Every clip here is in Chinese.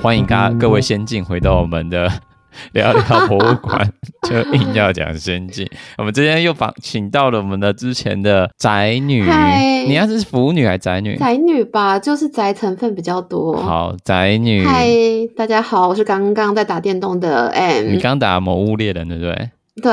欢迎大家各位先进回到我们的 聊聊博物馆，就硬要讲先进。我们今天又访请到了我们的之前的宅女，你要是腐女还是宅女？宅女吧，就是宅成分比较多。好，宅女。嗨，大家好，我是刚刚在打电动的 M。你刚打《魔物猎人》对不对？对。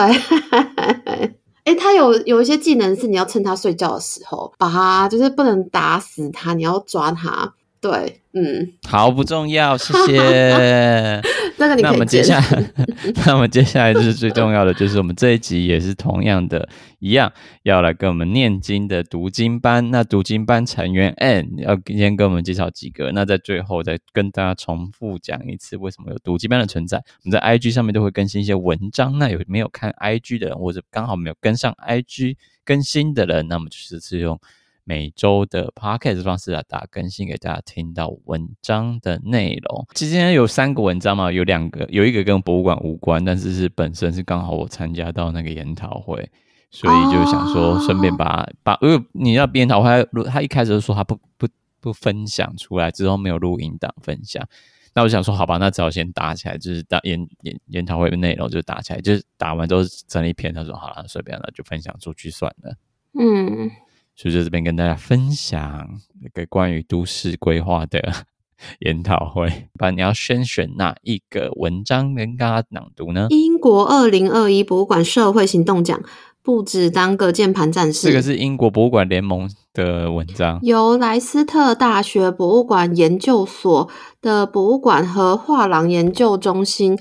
哎、欸，他有有一些技能是你要趁他睡觉的时候把他，就是不能打死他，你要抓他。对，嗯，好，不重要，谢谢。那个你可以，那我们接下来，那我们接下来就是最重要的，就是我们这一集也是同样的，一样要来跟我们念经的读经班。那读经班成员 N 要先跟我们介绍几个，那在最后再跟大家重复讲一次为什么有读经班的存在。我们在 IG 上面都会更新一些文章，那有没有看 IG 的人，或者刚好没有跟上 IG 更新的人，那么就是是用。每周的 podcast 方式来打更新给大家听到文章的内容。今天有三个文章嘛，有两个，有一个跟博物馆无关，但是是本身是刚好我参加到那个研讨会，所以就想说顺便把、oh. 把，因为你要研讨会，他一开始就说他不不不分享出来，之后没有录音档分享。那我想说，好吧，那只好先打起来，就是打研研研讨会的内容就打起来，就是打完之后整理一篇，他说好了，随便了，就分享出去算了。嗯。所以在这边跟大家分享一个关于都市规划的 研讨会。不然你要先选哪一个文章跟大家朗读呢？英国二零二一博物馆社会行动奖，不止当个键盘战士。这个是英国博物馆联盟的文章，由莱斯特大学博物馆研究所的博物馆和画廊研究中心，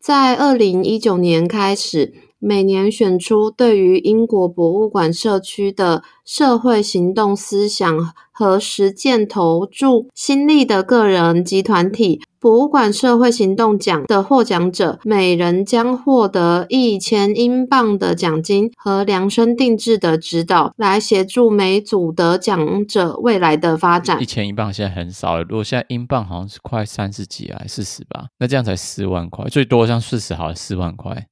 在二零一九年开始。每年选出对于英国博物馆社区的社会行动思想和实践投注心力的个人及团体，博物馆社会行动奖的获奖者，每人将获得一千英镑的奖金和量身定制的指导，来协助每组得奖者未来的发展。一千英镑现在很少了，如果现在英镑好像是快三十几啊，四十吧，那这样才四万块，最多像四十好像四万块。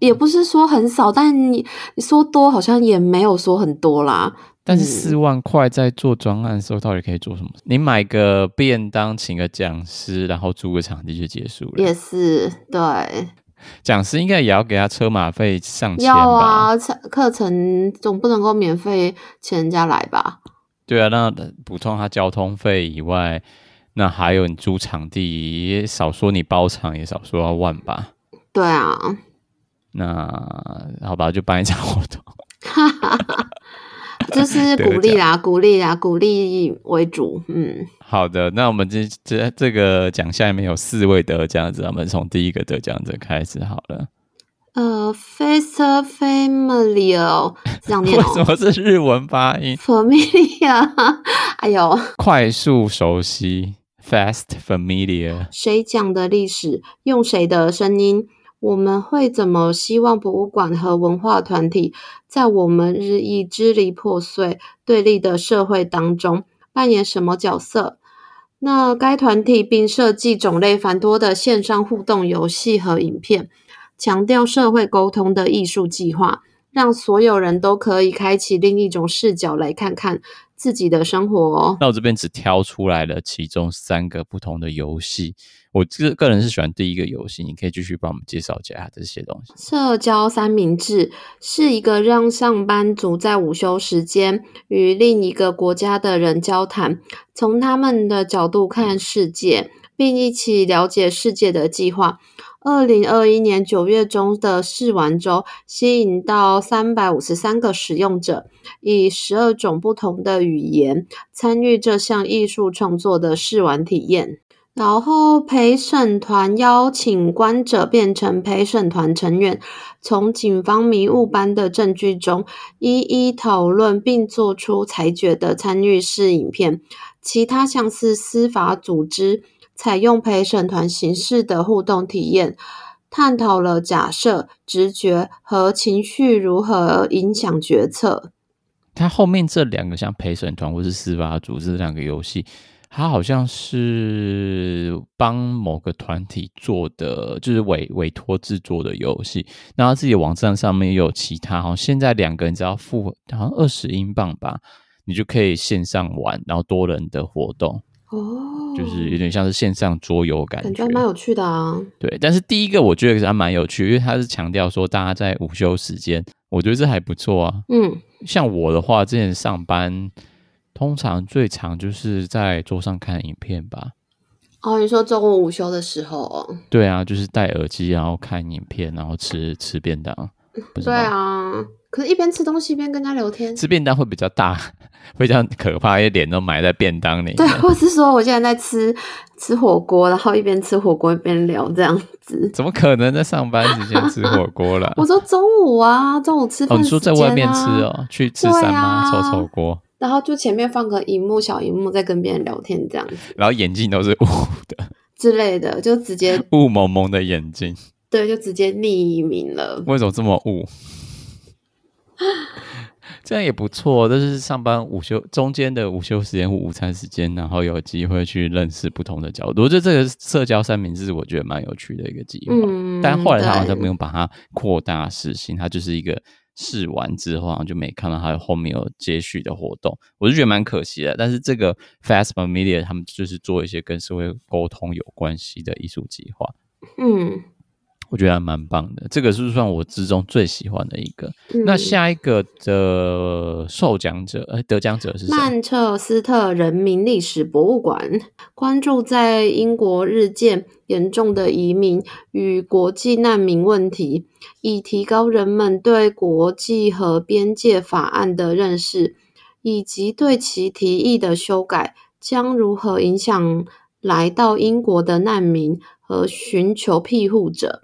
也不是说很少，但你你说多好像也没有说很多啦。但是四万块在做专案的时候，到底可以做什么？你买个便当，请个讲师，然后租个场地就结束了。也是对，讲师应该也要给他车马费上千吧？要啊，课程总不能够免费请人家来吧？对啊，那补充他交通费以外，那还有你租场地，也少说你包场也少说要万吧？对啊。那好吧，就办一场活动，就是鼓励啦，鼓励啦，鼓励为主。嗯，好的，那我们这这这个奖项里面有四位得奖者，我们从第一个得奖者开始好了。呃，Fast Familiar 这样念哦。为什么是日文发音？Familiar，哎呦，快速熟悉，Fast Familiar。谁讲的历史？用谁的声音？我们会怎么希望博物馆和文化团体在我们日益支离破碎、对立的社会当中扮演什么角色？那该团体并设计种类繁多的线上互动游戏和影片，强调社会沟通的艺术计划，让所有人都可以开启另一种视角来看看自己的生活哦。那我这边只挑出来了其中三个不同的游戏。我个个人是喜欢第一个游戏，你可以继续帮我们介绍一下这些东西。社交三明治是一个让上班族在午休时间与另一个国家的人交谈，从他们的角度看世界，并一起了解世界的计划。二零二一年九月中的试玩周吸引到三百五十三个使用者，以十二种不同的语言参与这项艺术创作的试玩体验。然后陪审团邀请观者变成陪审团成员，从警方迷雾般的证据中一一讨论并做出裁决的参与式影片。其他像是司法组织采用陪审团形式的互动体验，探讨了假设、直觉和情绪如何影响决策。它后面这两个像陪审团或是司法组织这两个游戏。他好像是帮某个团体做的，就是委委托制作的游戏。那他自己网站上面也有其他，好像现在两个人只要付好像二十英镑吧，你就可以线上玩，然后多人的活动。哦，就是有点像是线上桌游感觉，感觉还蛮有趣的啊。对，但是第一个我觉得还蛮有趣，因为他是强调说大家在午休时间，我觉得这还不错啊。嗯，像我的话，之前上班通常最常就是在桌上看影片吧。哦，你说中午午休的时候哦？对啊，就是戴耳机，然后看影片，然后吃吃便当。对啊。可是，一边吃东西一边跟他聊天，吃便当会比较大，会这样可怕，一脸都埋在便当里面。对，或是说我现在在吃吃火锅，然后一边吃火锅一边聊这样子。怎么可能在上班时间吃火锅了？我说中午啊，中午吃饭、啊。哦，你说在外面吃哦，去吃三妈臭臭锅，然后就前面放个荧幕，小荧幕在跟别人聊天这样子。然后眼镜都是雾的之类的，就直接 雾蒙蒙的眼镜。对，就直接匿名了。为什么这么雾？这样也不错，这是上班午休中间的午休时间或午餐时间，然后有机会去认识不同的角度。我觉得这个社交三明治，我觉得蛮有趣的一个计划。嗯，但后来他好像没有把它扩大实行，它就是一个试完之后，好像就没看到它后面有接续的活动，我就觉得蛮可惜的。但是这个 Fastman Media 他们就是做一些跟社会沟通有关系的艺术计划。嗯。我觉得还蛮棒的，这个是算我之中最喜欢的一个。嗯、那下一个的受奖者，呃，得奖者是？曼彻斯特人民历史博物馆关注在英国日渐严重的移民与国际难民问题，以提高人们对国际和边界法案的认识，以及对其提议的修改将如何影响来到英国的难民和寻求庇护者。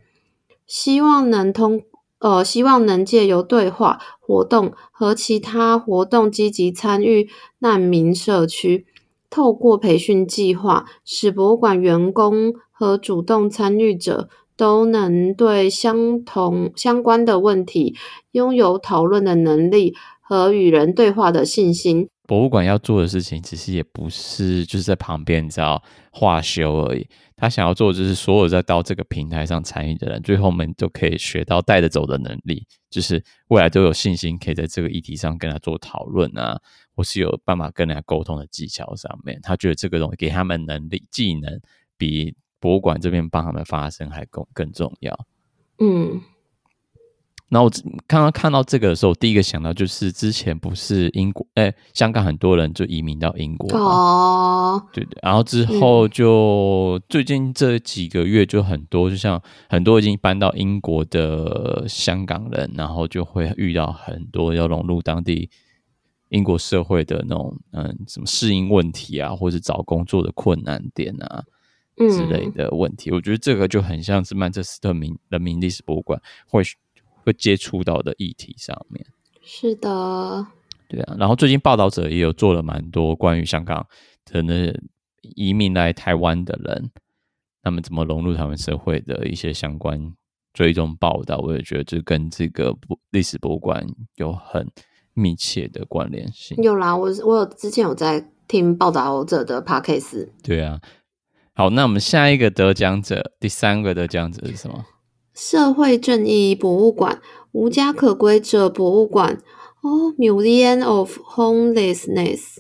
希望能通，呃，希望能借由对话活动和其他活动积极参与难民社区，透过培训计划，使博物馆员工和主动参与者都能对相同相关的问题拥有讨论的能力和与人对话的信心。博物馆要做的事情，其实也不是就是在旁边，你知道画修而已。他想要做的就是所有在到这个平台上参与的人，最后我们都可以学到带着走的能力，就是未来都有信心可以在这个议题上跟他做讨论啊，或是有办法跟人家沟通的技巧上面。他觉得这个东西给他们能力技能，比博物馆这边帮他们发声还更更重要。嗯。然后我刚刚看到这个的时候，第一个想到就是之前不是英国，哎，香港很多人就移民到英国哦，对对。然后之后就、嗯、最近这几个月就很多，就像很多已经搬到英国的香港人，然后就会遇到很多要融入当地英国社会的那种嗯什么适应问题啊，或者找工作的困难点啊之类的问题。嗯、我觉得这个就很像是曼彻斯特民人民历史博物馆会。会接触到的议题上面，是的，对啊。然后最近报道者也有做了蛮多关于香港的那移民来台湾的人，他们怎么融入他们社会的一些相关追踪报道，我也觉得这跟这个历史博物馆有很密切的关联性。有啦，我我有之前有在听报道者的 podcast。对啊，好，那我们下一个得奖者，第三个得奖者是什么？社会正义博物馆、无家可归者博物馆哦，Museum of Homelessness，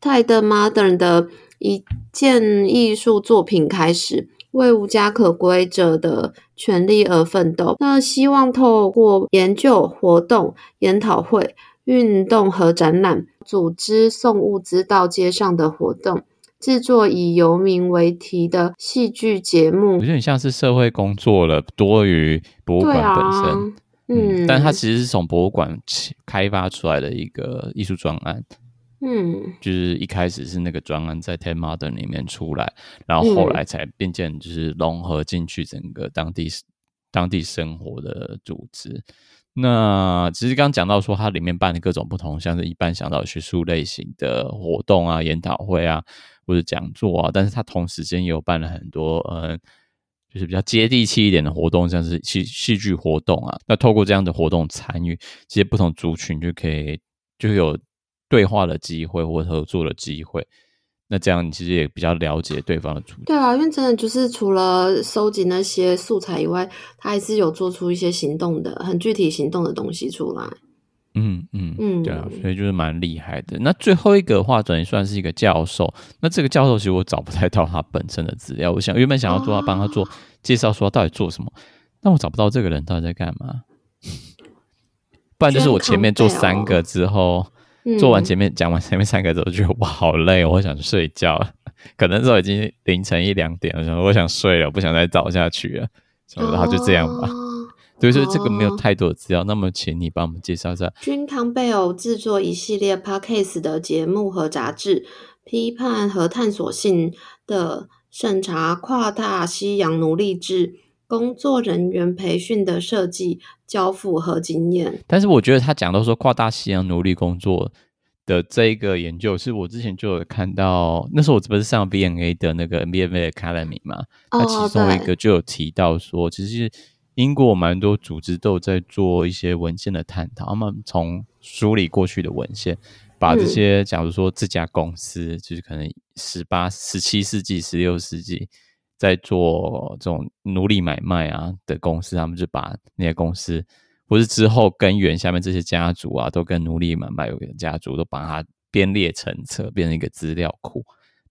泰德 Modern 的一件艺术作品开始为无家可归者的权利而奋斗。那希望透过研究、活动、研讨会、运动和展览，组织送物资到街上的活动。制作以游民为题的戏剧节目，有点像是社会工作了，多于博物馆本身。啊、嗯，嗯，但它其实是从博物馆开发出来的一个艺术专案。嗯，就是一开始是那个专案在 Tate Modern 里面出来，然后后来才变见就是融合进去整个当地当地生活的组织。那其实刚刚讲到说，它里面办的各种不同，像是一般想到学术类型的活动啊、研讨会啊。或者讲座啊，但是他同时间也有办了很多，嗯，就是比较接地气一点的活动，像是戏戏剧活动啊。那透过这样的活动参与，这些不同族群就可以就有对话的机会或合作的机会。那这样你其实也比较了解对方的处境。对啊，因为真的就是除了收集那些素材以外，他还是有做出一些行动的、很具体行动的东西出来。嗯嗯嗯，对啊，所以就是蛮厉害的。那最后一个的话，等于算是一个教授。那这个教授其实我找不太到他本身的资料。我想原本想要做他帮他做介绍，说他到底做什么，但我找不到这个人到底在干嘛。不然就是我前面做三个之后，做完前面讲完前面三个之后，觉得哇好累，我想睡觉。可能说已经凌晨一两点了，我想睡了，不想再找下去了。然后就这样吧。对，所以这个没有太多的资料，那么请你帮我们介绍一下。君康贝尔制作一系列 Podcast 的节目和杂志，批判和探索性的审查跨大西洋奴隶制工作人员培训的设计、交付和经验。但是我觉得他讲到说跨大西洋奴隶工作的这一个研究，是我之前就有看到，那时候我不是上 BNA 的那个 BNA Academy 嘛，他其中一个就有提到说，其实。英国蛮多组织都有在做一些文献的探讨，他们从梳理过去的文献，把这些假如说这家公司就是可能十八、十七世纪、十六世纪在做这种奴隶买卖啊的公司，他们就把那些公司，或是之后根源下面这些家族啊，都跟奴隶买卖有关的家族，都把它编列成册，变成一个资料库。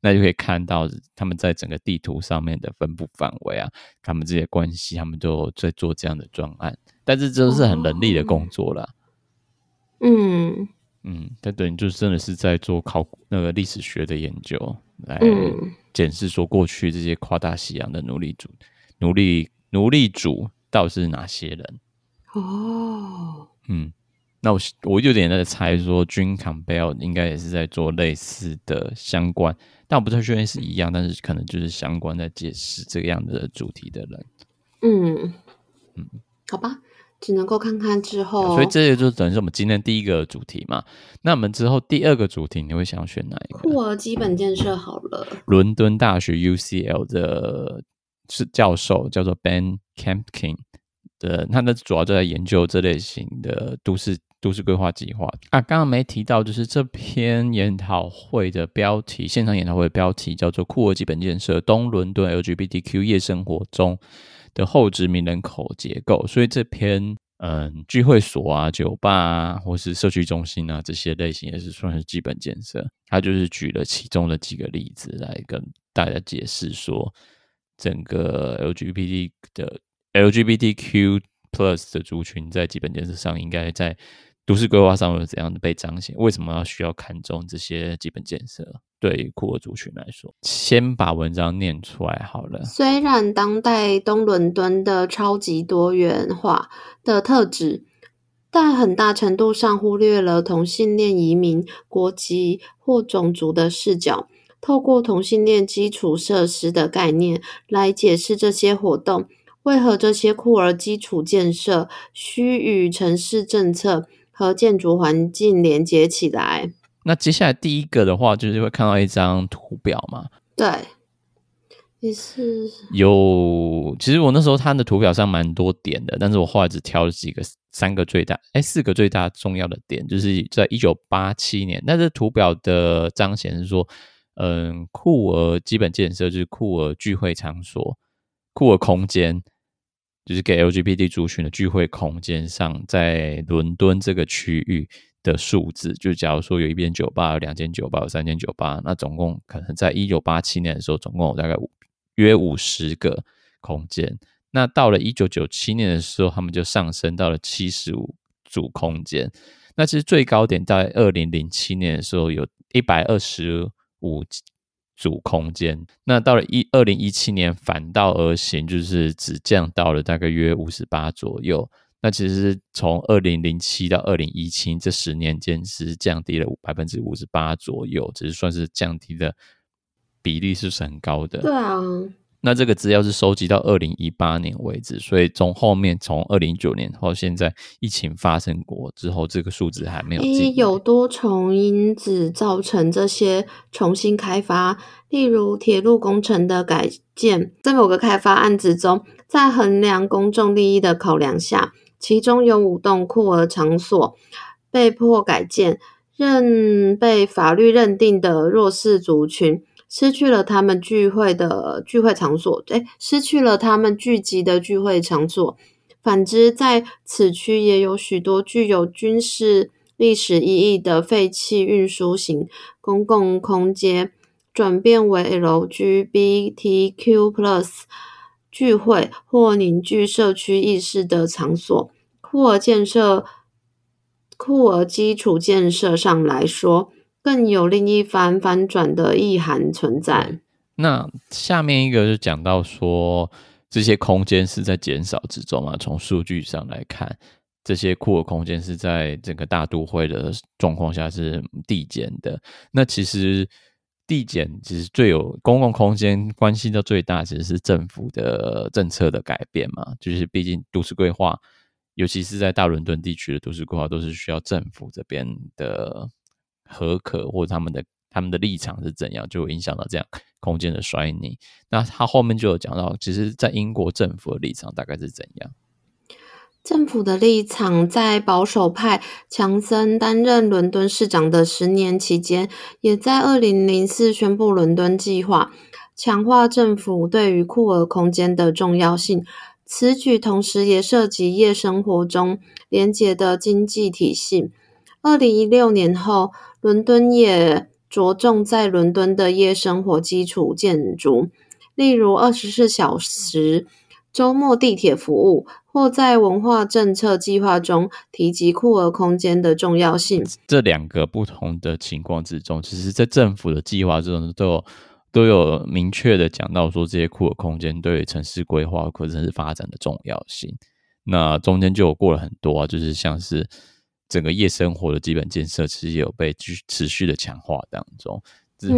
那就可以看到他们在整个地图上面的分布范围啊，他们这些关系，他们都在做这样的专案，但是这都是很人力的工作啦。嗯嗯，他等于就真的是在做考古那个历史学的研究，来检视说过去这些跨大西洋的奴隶主、奴隶奴隶主到底是哪些人？哦，嗯。那我我有点在猜说，君康贝尔应该也是在做类似的相关，但我不太确定是一样，但是可能就是相关在解释这样的主题的人。嗯嗯，好吧，只能够看看之后。所以这个就等于是我们今天第一个主题嘛。那我们之后第二个主题，你会想要选哪一个？库尔基本建设好了。伦敦大学 UCL 的是教授叫做 Ben Campkin 的，他呢主要就在研究这类型的都市。都市规划计划啊，刚刚没提到，就是这篇研讨会的标题，现场研讨会的标题叫做《库尔基本建设：东伦敦 LGBTQ 夜生活中的后殖民人口结构》。所以这篇嗯，聚会所啊、酒吧啊，或是社区中心啊这些类型，也是算是基本建设。他就是举了其中的几个例子来跟大家解释说，整个 LGBT 的 LGBTQ Plus 的族群在基本建设上应该在。都市规划上有怎样的被彰显？为什么要需要看重这些基本建设？对库尔族群来说，先把文章念出来好了。虽然当代东伦敦的超级多元化的特质，但很大程度上忽略了同性恋移民、国籍或种族的视角，透过同性恋基础设施的概念来解释这些活动。为何这些库尔基础建设需与城市政策和建筑环境连接起来。那接下来第一个的话，就是会看到一张图表嘛？对，也是有。其实我那时候它的图表上蛮多点的，但是我后来只挑了几个，三个最大，哎，四个最大重要的点，就是在一九八七年。那这图表的彰显是说，嗯，库尔基本建设就是库尔聚会场所、库尔空间。就是给 LGBT 族群的聚会空间上，在伦敦这个区域的数字，就假如说有一间酒吧、有两间酒吧、有三间酒吧，那总共可能在一九八七年的时候，总共有大概约五十个空间。那到了一九九七年的时候，他们就上升到了七十五组空间。那其实最高点在二零零七年的时候，有一百二十五。主空间，那到了一二零一七年反倒而行，就是只降到了大概约五十八左右。那其实从二零零七到二零一七这十年间是降低了百分之五十八左右，只是算是降低的比例是很高的。对啊。那这个资料是收集到二零一八年为止，所以从后面从二零一九年到现在疫情发生过之后，这个数字还没有。有多重因子造成这些重新开发，例如铁路工程的改建，在某个开发案子中，在衡量公众利益的考量下，其中有五栋库尔场所被迫改建，认被法律认定的弱势族群。失去了他们聚会的聚会场所，哎，失去了他们聚集的聚会场所，反之，在此区也有许多具有军事历史意义的废弃运输型公共空间，转变为 LGBTQ+ 聚会或凝聚社区意识的场所。库尔建设，库尔基础建设上来说，更有另一番翻转的意涵存在。那下面一个就讲到说，这些空间是在减少之中啊。从数据上来看，这些库尔空间是在整个大都会的状况下是递减的。那其实递减其实最有公共空间关系到最大，其实是政府的政策的改变嘛。就是毕竟都市规划，尤其是在大伦敦地区的都市规划，都是需要政府这边的何可或者他们的。他们的立场是怎样，就会影响到这样 空间的衰儺。那他后面就有讲到，其实，在英国政府的立场大概是怎样？政府的立场在保守派强森担任伦敦市长的十年期间，也在二零零四宣布伦敦计划，强化政府对于库尔空间的重要性。此举同时也涉及夜生活中连结的经济体系。二零一六年后，伦敦也着重在伦敦的夜生活基础建筑，例如二十四小时周末地铁服务，或在文化政策计划中提及库尔空间的重要性。这两个不同的情况之中，其实，在政府的计划之中都有都有明确的讲到说，这些库尔空间对城市规划或者城市发展的重要性。那中间就有过了很多啊，就是像是。整个夜生活的基本建设其实也有被持持续的强化当中，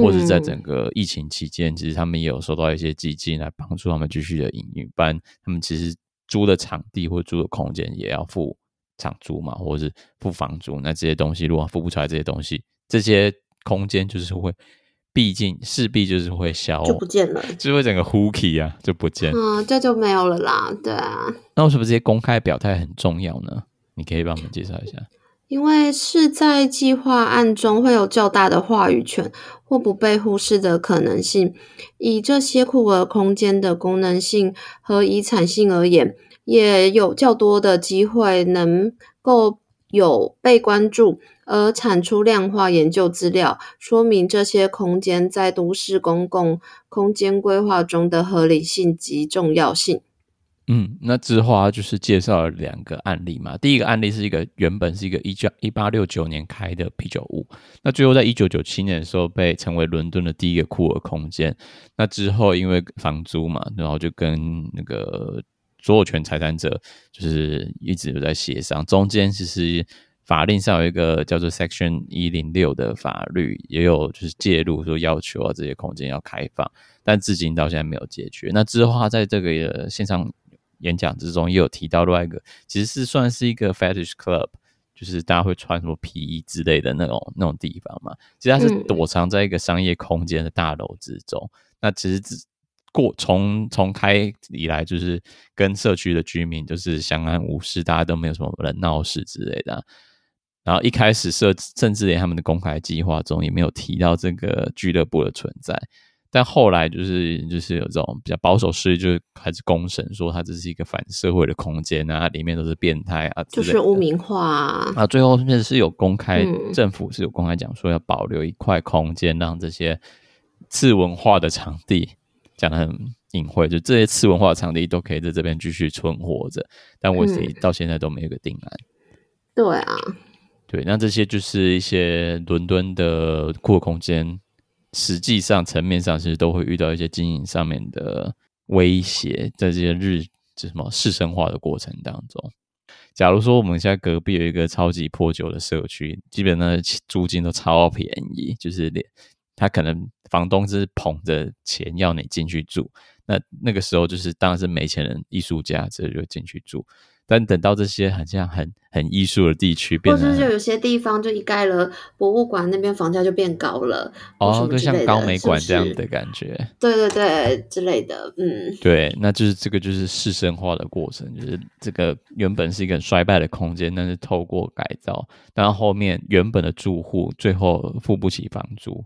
或是在整个疫情期间，其实他们也有收到一些基金来帮助他们继续的营运。不然，他们其实租的场地或租的空间也要付场租嘛，或者是付房租。那这些东西如果付不出来，这些东西这些空间就是会，毕竟势必就是会消，就不见了，就会整个 hooky 啊，就不见，嗯，这就没有了啦。对啊，那为什么这些公开表态很重要呢？你可以帮我们介绍一下。因为是在计划案中会有较大的话语权或不被忽视的可能性。以这些库尔空间的功能性和遗产性而言，也有较多的机会能够有被关注，而产出量化研究资料，说明这些空间在都市公共空间规划中的合理性及重要性。嗯，那之后啊，就是介绍了两个案例嘛。第一个案例是一个原本是一个一九一八六九年开的啤酒屋，那最后在一九九七年的时候被称为伦敦的第一个库尔空间。那之后因为房租嘛，然后就跟那个所有权财产者就是一直有在协商。中间其实法令上有一个叫做 Section 一零六的法律，也有就是介入说要求啊这些空间要开放，但至今到现在没有解决。那之后他在这个线上。演讲之中也有提到另外一个，其实是算是一个 fetish club，就是大家会穿什么皮衣之类的那种那种地方嘛。其实它是躲藏在一个商业空间的大楼之中。嗯、那其实只过从从开以来，就是跟社区的居民就是相安无事，大家都没有什么人闹事之类的。然后一开始设，甚至连他们的公开计划中也没有提到这个俱乐部的存在。但后来就是就是有这种比较保守势力，就开始公审说它这是一个反社会的空间啊，里面都是变态啊，就是污名化啊。啊，最后面是有公开，嗯、政府是有公开讲说要保留一块空间，让这些次文化的场地讲的很隐晦，就这些次文化的场地都可以在这边继续存活着。但问题到现在都没有个定案。嗯、对啊，对，那这些就是一些伦敦的酷空间。实际上层面上，其实都会遇到一些经营上面的威胁，在这些日这什么市生化的过程当中。假如说我们现在隔壁有一个超级破旧的社区，基本上租金都超便宜，就是连他可能房东是捧着钱要你进去住，那那个时候就是当然是没钱人、艺术家这就进去住。但等到这些很像很很艺术的地区，变成或者就有些地方就一盖了博物馆，那边房价就变高了，哦，就像高美馆这样的感觉，是是对对对之类的，嗯，对，那就是这个就是市生化的过程，就是这个原本是一个很衰败的空间，但是透过改造，但后面原本的住户最后付不起房租，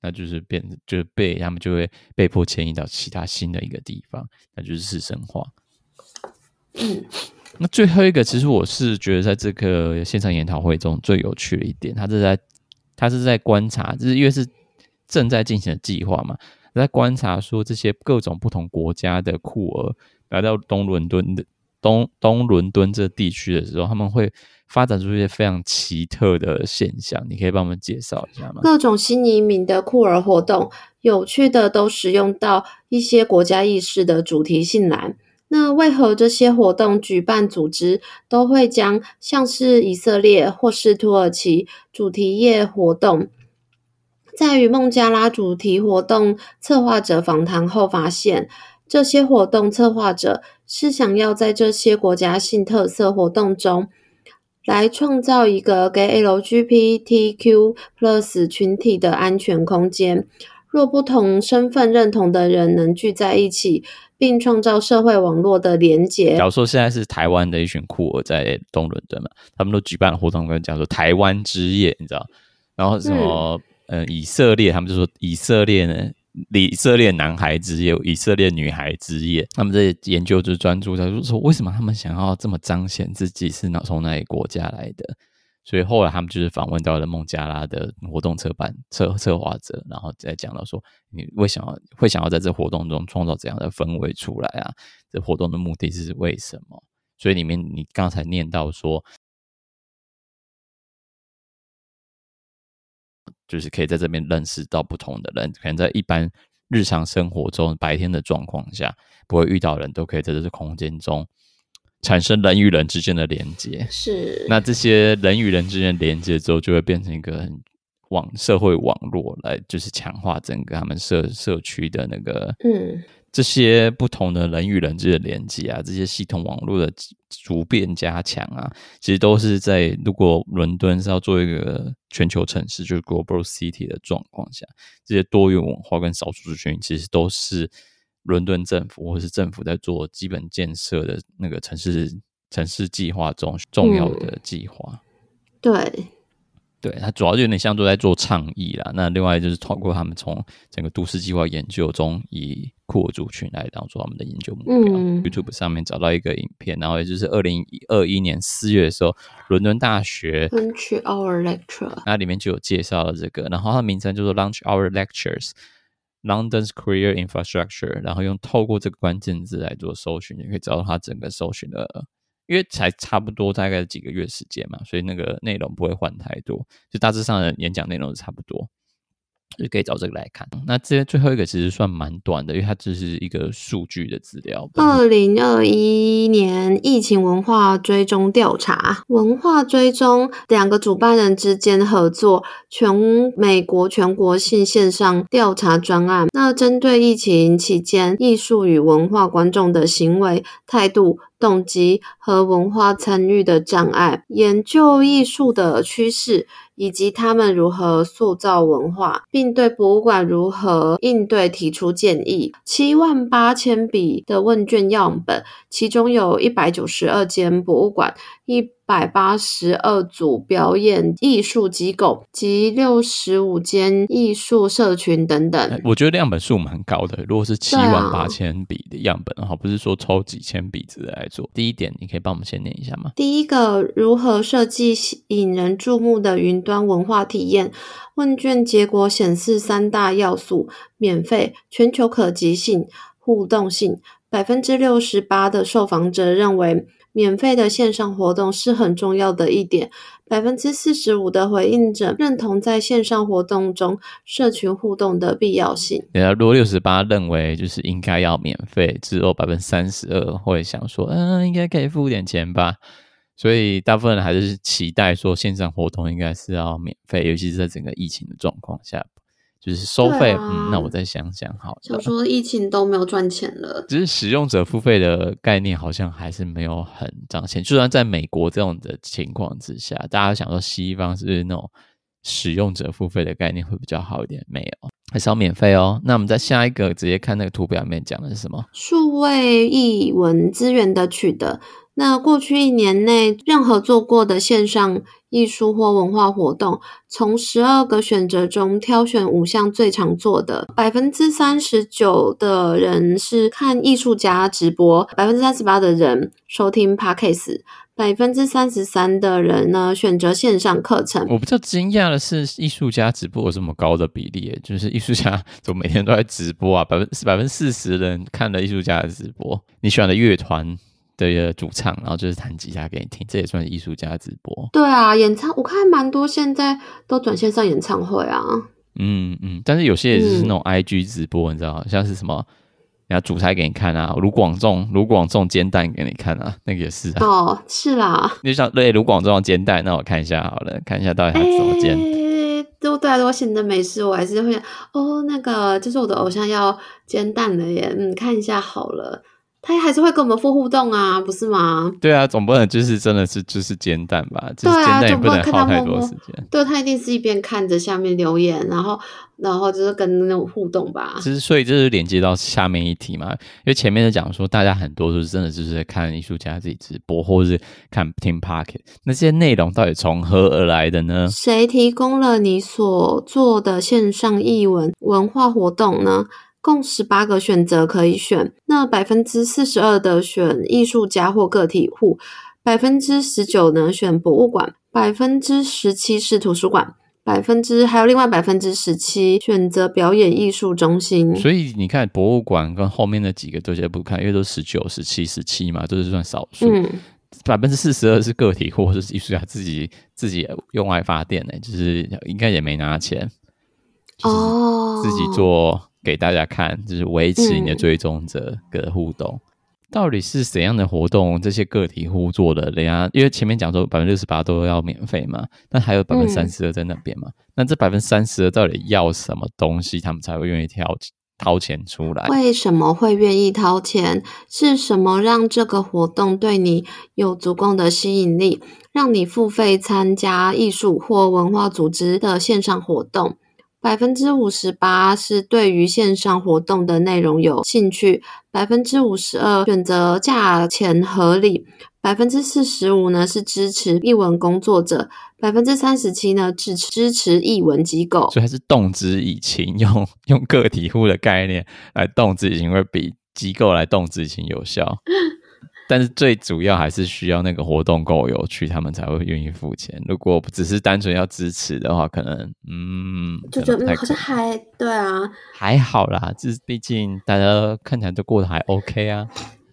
那就是变就是被他们就会被迫迁移到其他新的一个地方，那就是市生化，嗯。那最后一个，其实我是觉得在这个线上研讨会中最有趣的一点，他是在他是在观察，就是因为是正在进行的计划嘛，在观察说这些各种不同国家的库尔来到东伦敦的东东伦敦这地区的时候，他们会发展出一些非常奇特的现象。你可以帮我们介绍一下吗？各种新移民的酷儿活动，有趣的都使用到一些国家意识的主题性栏。那为何这些活动举办组织都会将像是以色列或是土耳其主题夜活动，在与孟加拉主题活动策划者访谈后发现，这些活动策划者是想要在这些国家性特色活动中，来创造一个给 LGBTQ+ 群体的安全空间。若不同身份认同的人能聚在一起，并创造社会网络的连结。假如说现在是台湾的一群酷儿在东伦敦嘛，他们都举办了活动，跟讲说台湾之夜，你知道？然后什么？嗯、呃，以色列他们就说以色列呢，以色列男孩之夜，以色列女孩之夜。他们这些研究就专注在就说，为什么他们想要这么彰显自己是哪从哪里国家来的？所以后来他们就是访问到了孟加拉的活动策办策策划者，然后再讲到说，你为什么会想要在这活动中创造这样的氛围出来啊？这活动的目的是为什么？所以里面你刚才念到说，就是可以在这边认识到不同的人，可能在一般日常生活中白天的状况下不会遇到人都可以在这个空间中。产生人与人之间的连接，是那这些人与人之间的连接之后，就会变成一个很网社会网络来，就是强化整个他们社社区的那个，嗯，这些不同的人与人之间的连接啊，这些系统网络的逐变加强啊，其实都是在如果伦敦是要做一个全球城市，就是 global city 的状况下，这些多元文化跟少数族群其实都是。伦敦政府或是政府在做基本建设的那个城市城市计划中重要的计划，嗯，对，对，它主要就有点像都在做倡议啦。那另外就是通过他们从整个都市计划研究中，以库尔族群来当做他们的研究目标。嗯，YouTube 上面找到一个影片，然后也就是二零二一年四月的时候，伦敦大学 Launch Hour Lecture，那里面就有介绍了这个，然后它的名称叫做 Launch Our Lectures。London's Career Infrastructure，然后用透过这个关键字来做搜寻，你可以找到它整个搜寻的，因为才差不多大概几个月时间嘛，所以那个内容不会换太多，就大致上的演讲内容是差不多。就可以找这个来看。那这最后一个其实算蛮短的，因为它只是一个数据的资料。二零二一年疫情文化追踪调查，文化追踪两个主办人之间合作，全美国全国性线上调查专案。那针对疫情期间艺术与文化观众的行为、态度、动机和文化参与的障碍，研究艺术的趋势。以及他们如何塑造文化，并对博物馆如何应对提出建议。七万八千笔的问卷样本，其中有一百九十二间博物馆，一百八十二组表演艺术机构及六十五间艺术社群等等。我觉得样本数蛮高的。如果是七万八千笔的样本的话，不是说抽几千笔子来做。第一点，你可以帮我们先念一下吗？第一个，如何设计引人注目的云端文化体验？问卷结果显示三大要素：免费、全球可及性、互动性。百分之六十八的受访者认为。免费的线上活动是很重要的一点，百分之四十五的回应者认同在线上活动中社群互动的必要性。对啊，如果六十八认为就是应该要免费，只有百分之三十二会想说，嗯，应该可以付点钱吧。所以大部分人还是期待说线上活动应该是要免费，尤其是在整个疫情的状况下。就是收费，啊，嗯，那我再想想好了。想说疫情都没有赚钱了，只是使用者付费的概念好像还是没有很涨钱。就算在美国这种的情况之下，大家想说西方是不是那种使用者付费的概念会比较好一点？没有，还是要免费哦。那我们在下一个，直接看那个图表里面讲的是什么？数位译文资源的取得。那过去一年内，任何做过的线上艺术或文化活动，从十二个选择中挑选五项最常做的，百分之三十九的人是看艺术家直播，百分之三十八的人收听 Podcast，百分之三十三的人呢选择线上课程。我比较惊讶的是，艺术家直播有这么高的比例，就是艺术家怎么每天都在直播啊？百分百分之四十的人看了艺术家的直播，你喜欢的乐团。的主唱，然后就是弹吉他给你听，这也算是艺术家直播。对啊，演唱我看蛮多，现在都转线上演唱会啊。嗯嗯，但是有些也是那种 IG 直播，嗯、你知道，像是什么，人家煮菜给你看啊，卢广仲，卢广仲煎蛋给你看啊，那个也是啊。哦，是啦。你就像对卢广仲煎蛋，那我看一下好了，看一下到底他怎么煎。欸、都对啊，我闲着没事，我还是会哦，那个就是我的偶像要煎蛋了耶，嗯，看一下好了。他还是会跟我们互互动啊，不是吗？对啊，总不能就是真的是就是煎蛋吧？对啊，煎蛋也不能耗太多时间。对，他一定是一边看着下面留言，然后然后就是跟那种互动吧。其实，所以就是连接到下面一题嘛，因为前面就讲说，大家很多都是真的就是在看艺术家自己直播，或者是看听 Pocket 那些内容到底从何而来的呢？谁提供了你所做的线上艺文文化活动呢？共十八个选择可以选，那百分之四十二的选艺术家或个体户，百分之十九呢选博物馆，百分之十七是图书馆，百分之还有另外百分之十七选择表演艺术中心。所以你看博物馆跟后面的几个都先不看，因为都十九、十七、十七嘛，都是算少数。百分之四十二是个体户或者是艺术家自己自己用爱发电呢，就是应该也没拿钱哦，自己做。Oh. 给大家看，就是维持你的追踪者的互动，嗯、到底是怎样的活动？这些个体户做的，人家因为前面讲说百分之六十八都要免费嘛，那还有百分之三十二在那边嘛？嗯、那这百分之三十二到底要什么东西，他们才会愿意掏掏钱出来？为什么会愿意掏钱？是什么让这个活动对你有足够的吸引力，让你付费参加艺术或文化组织的线上活动？百分之五十八是对于线上活动的内容有兴趣，百分之五十二选择价钱合理，百分之四十五呢是支持译文工作者，百分之三十七呢支持支持译文机构，所以还是动之以情，用用个体户的概念来动之以情，会比机构来动之以情有效。但是最主要还是需要那个活动够有趣，他们才会愿意付钱。如果只是单纯要支持的话，可能嗯，就觉得好像还对啊，还好啦。这毕竟大家看起来都过得还 OK 啊，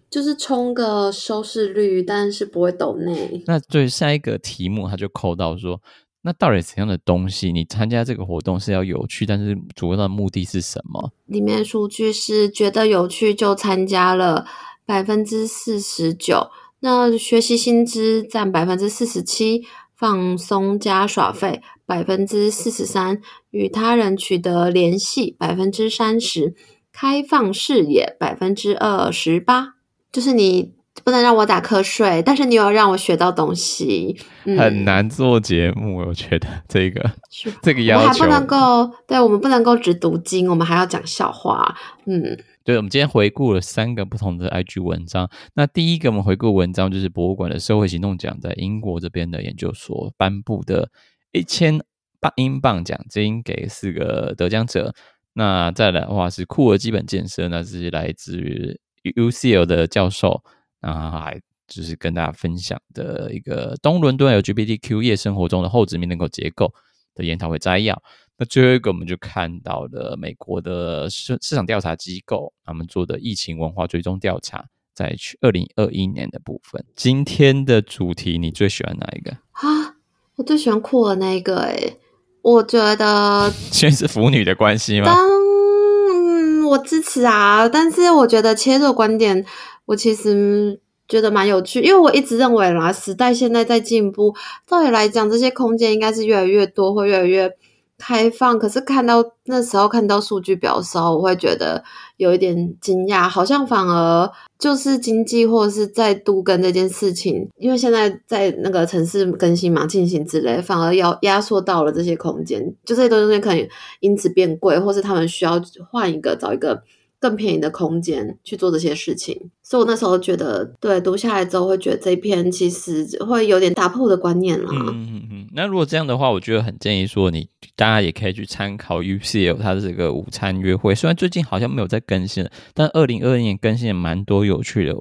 就是冲个收视率，但是不会抖内。那对下一个题目，他就扣到说，那到底怎样的东西，你参加这个活动是要有趣，但是主要的目的是什么？里面数据是觉得有趣就参加了。百分之四十九，那学习薪资占百分之四十七，放松加耍费百分之四十三，与他人取得联系百分之三十，开放视野百分之二十八。就是你不能让我打瞌睡，但是你又要让我学到东西，嗯、很难做节目。我觉得这个 是这个要求，我还不能够，对，我们不能够只读经，我们还要讲笑话，嗯。对，我们今天回顾了三个不同的 IG 文章。那第一个我们回顾文章就是博物馆的社会行动奖，在英国这边的研究所颁布的一千八英镑奖金给四个得奖者。那再来的话是酷儿基本建设，那是来自于 UCL 的教授，然后还就是跟大家分享的一个东伦敦 LGBTQ 夜生活中的后殖民人口结构的研讨会摘要。那最后一个，我们就看到了美国的市市场调查机构他们做的疫情文化追踪调查，在去二零二一年的部分。今天的主题，你最喜欢哪一个？啊，我最喜欢酷儿那一个诶、欸，我觉得，现在是腐女的关系吗？当、嗯、我支持啊，但是我觉得切入观点，我其实觉得蛮有趣，因为我一直认为啦，时代现在在进步，照理来讲，这些空间应该是越来越多，会越来越。开放，可是看到那时候看到数据表的时候，我会觉得有一点惊讶，好像反而就是经济或者是再度跟这件事情，因为现在在那个城市更新嘛进行之类，反而要压缩到了这些空间，就这些东西可能因此变贵，或是他们需要换一个找一个更便宜的空间去做这些事情。所以我那时候觉得，对，读下来之后会觉得这篇其实会有点打破的观念啦。嗯嗯嗯。那如果这样的话，我觉得很建议说，你大家也可以去参考 UCL 它的这个午餐约会。虽然最近好像没有在更新了，但二零二二年更新了蛮多有趣的、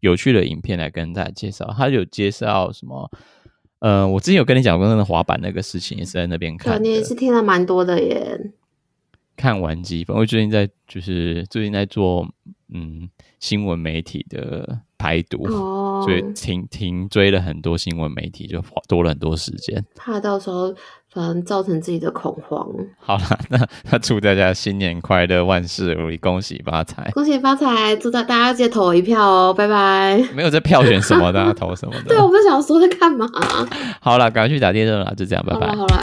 有趣的影片来跟大家介绍。他有介绍什么？呃，我之前有跟你讲过那个滑板那个事情，也是在那边看。你也是听了蛮多的耶。看完积分，我最近在就是最近在做嗯新闻媒体的排毒，哦、所以停停追了很多新闻媒体，就多了很多时间。怕到时候反而造成自己的恐慌。好了，那那祝大家新年快乐，万事如意，恭喜发财，恭喜发财！祝大大家记得投我一票哦，拜拜。没有在票选什么，大家投什么的。对，我不想说在干嘛。好了，赶快去打电动了，就这样，拜拜。好了。